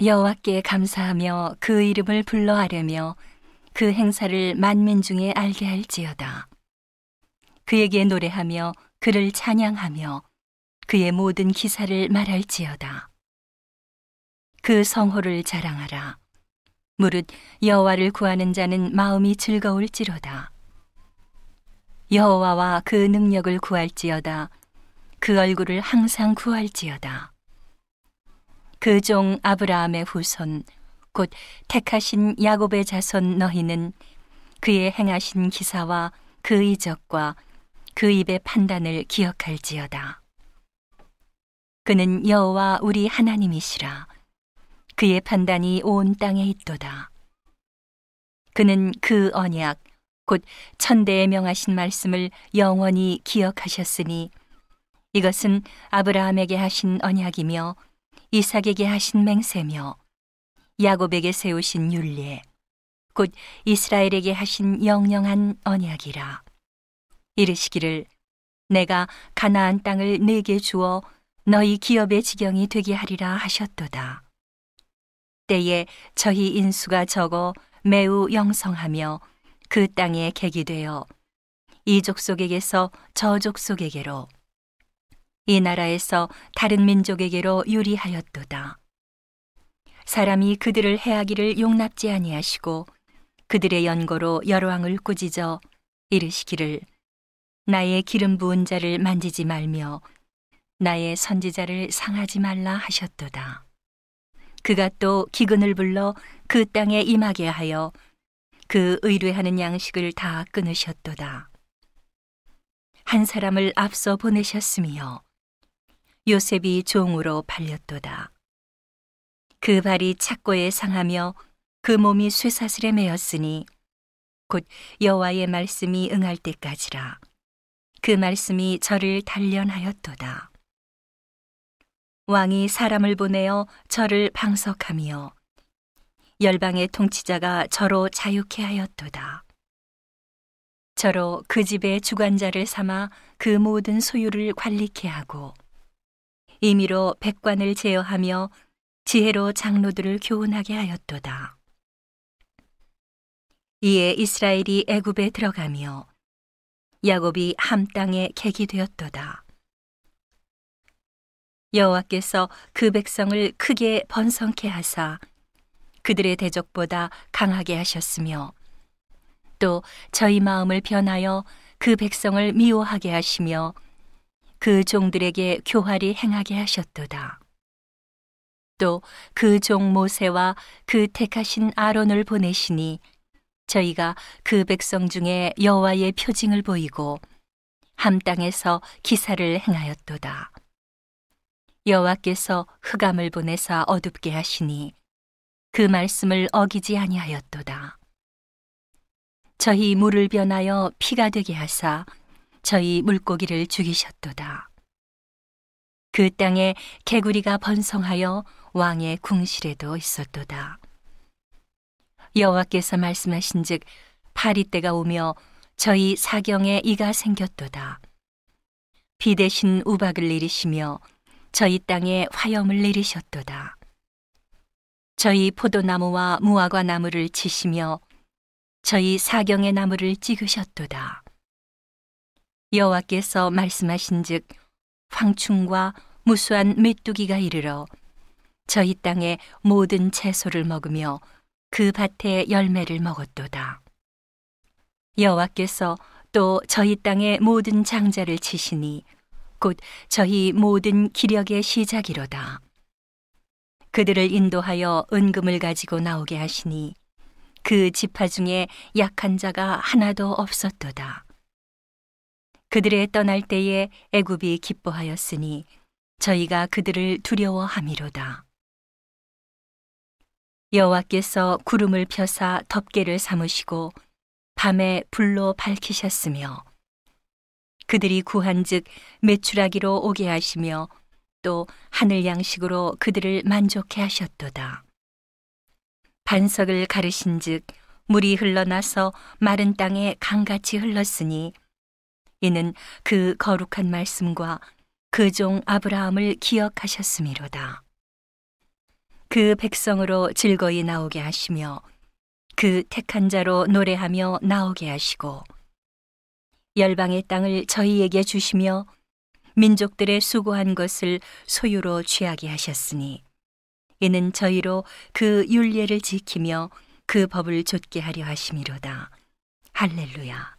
여호와께 감사하며 그 이름을 불러하려며 그 행사를 만민 중에 알게 할지어다. 그에게 노래하며 그를 찬양하며 그의 모든 기사를 말할지어다. 그 성호를 자랑하라. 무릇 여호와를 구하는 자는 마음이 즐거울지로다. 여호와와 그 능력을 구할지어다. 그 얼굴을 항상 구할지어다. 그 종 아브라함의 후손 곧 택하신 야곱의 자손 너희는 그의 행하신 기사와 그 이적과 그 입의 판단을 기억할지어다. 그는 여호와 우리 하나님이시라. 그의 판단이 온 땅에 있도다. 그는 그 언약, 곧 천대에 명하신 말씀을 영원히 기억하셨으니 이것은 아브라함에게 하신 언약이며 이삭에게 하신 맹세며 야곱에게 세우신 율례, 곧 이스라엘에게 하신 영영한 언약이라. 이르시기를 내가 가나안 땅을 내게 주어 너희 기업의 지경이 되게 하리라 하셨도다. 때에 저희 인수가 적어 매우 영성하며 그 땅에 객이 되어 이 족 속에게서 저 족 속에게로 이 나라에서 다른 민족에게로 유리하였도다. 사람이 그들을 해하기를 용납지 아니하시고 그들의 연고로 열왕을 꾸짖어 이르시기를 나의 기름 부은 자를 만지지 말며 나의 선지자를 상하지 말라 하셨도다. 그가 또 기근을 불러 그 땅에 임하게 하여 그 의뢰하는 양식을 다 끊으셨도다. 한 사람을 앞서 보내셨으며 요셉이 종으로 팔렸도다. 그 발이 착고에 상하며 그 몸이 쇠사슬에 매였으니 곧 여호와의 말씀이 응할 때까지라. 그 말씀이 저를 단련하였도다. 왕이 사람을 보내어 저를 방석하며 열방의 통치자가 저로 자유케 하였도다. 저로 그 집의 주관자를 삼아 그 모든 소유를 관리케 하고 임의로 백관을 제어하며 지혜로 장로들을 교훈하게 하였도다. 이에 이스라엘이 애굽에 들어가며 야곱이 함 땅에 객이 되었도다. 여호와께서 그 백성을 크게 번성케 하사 그들의 대적보다 강하게 하셨으며 또 저희 마음을 변하여 그 백성을 미워하게 하시며 그 종들에게 교활이 행하게 하셨도다. 또 그 종 모세와 그 택하신 아론을 보내시니 저희가 그 백성 중에 여호와의 표징을 보이고 함 땅에서 기사를 행하였도다. 여호와께서 흑암을 보내사 어둡게 하시니 그 말씀을 어기지 아니하였도다. 저희 물을 변하여 피가 되게 하사 저희 물고기를 죽이셨도다. 그 땅에 개구리가 번성하여 왕의 궁실에도 있었도다. 여호와께서 말씀하신즉 파리 때가 오며 저희 사경에 이가 생겼도다. 비 대신 우박을 내리시며 저희 땅에 화염을 내리셨도다. 저희 포도나무와 무화과 나무를 치시며 저희 사경의 나무를 찍으셨도다. 여호와께서 말씀하신즉 황충과 무수한 메뚜기가 이르러 저희 땅의 모든 채소를 먹으며 그 밭의 열매를 먹었도다. 여호와께서 또 저희 땅의 모든 장자를 치시니 곧 저희 모든 기력의 시작이로다. 그들을 인도하여 은금을 가지고 나오게 하시니 그 지파 중에 약한 자가 하나도 없었도다. 그들의 떠날 때에 애굽이 기뻐하였으니 저희가 그들을 두려워함이로다. 여호와께서 구름을 펴사 덮개를 삼으시고 밤에 불로 밝히셨으며 그들이 구한즉 매출하기로 오게 하시며 또 하늘 양식으로 그들을 만족해 하셨도다. 반석을 가르신즉 물이 흘러나서 마른 땅에 강같이 흘렀으니 이는 그 거룩한 말씀과 그 종 아브라함을 기억하셨음이로다. 그 백성으로 즐거이 나오게 하시며 그 택한 자로 노래하며 나오게 하시고 열방의 땅을 저희에게 주시며 민족들의 수고한 것을 소유로 취하게 하셨으니 이는 저희로 그 율례를 지키며 그 법을 좇게 하려 하심이로다. 할렐루야.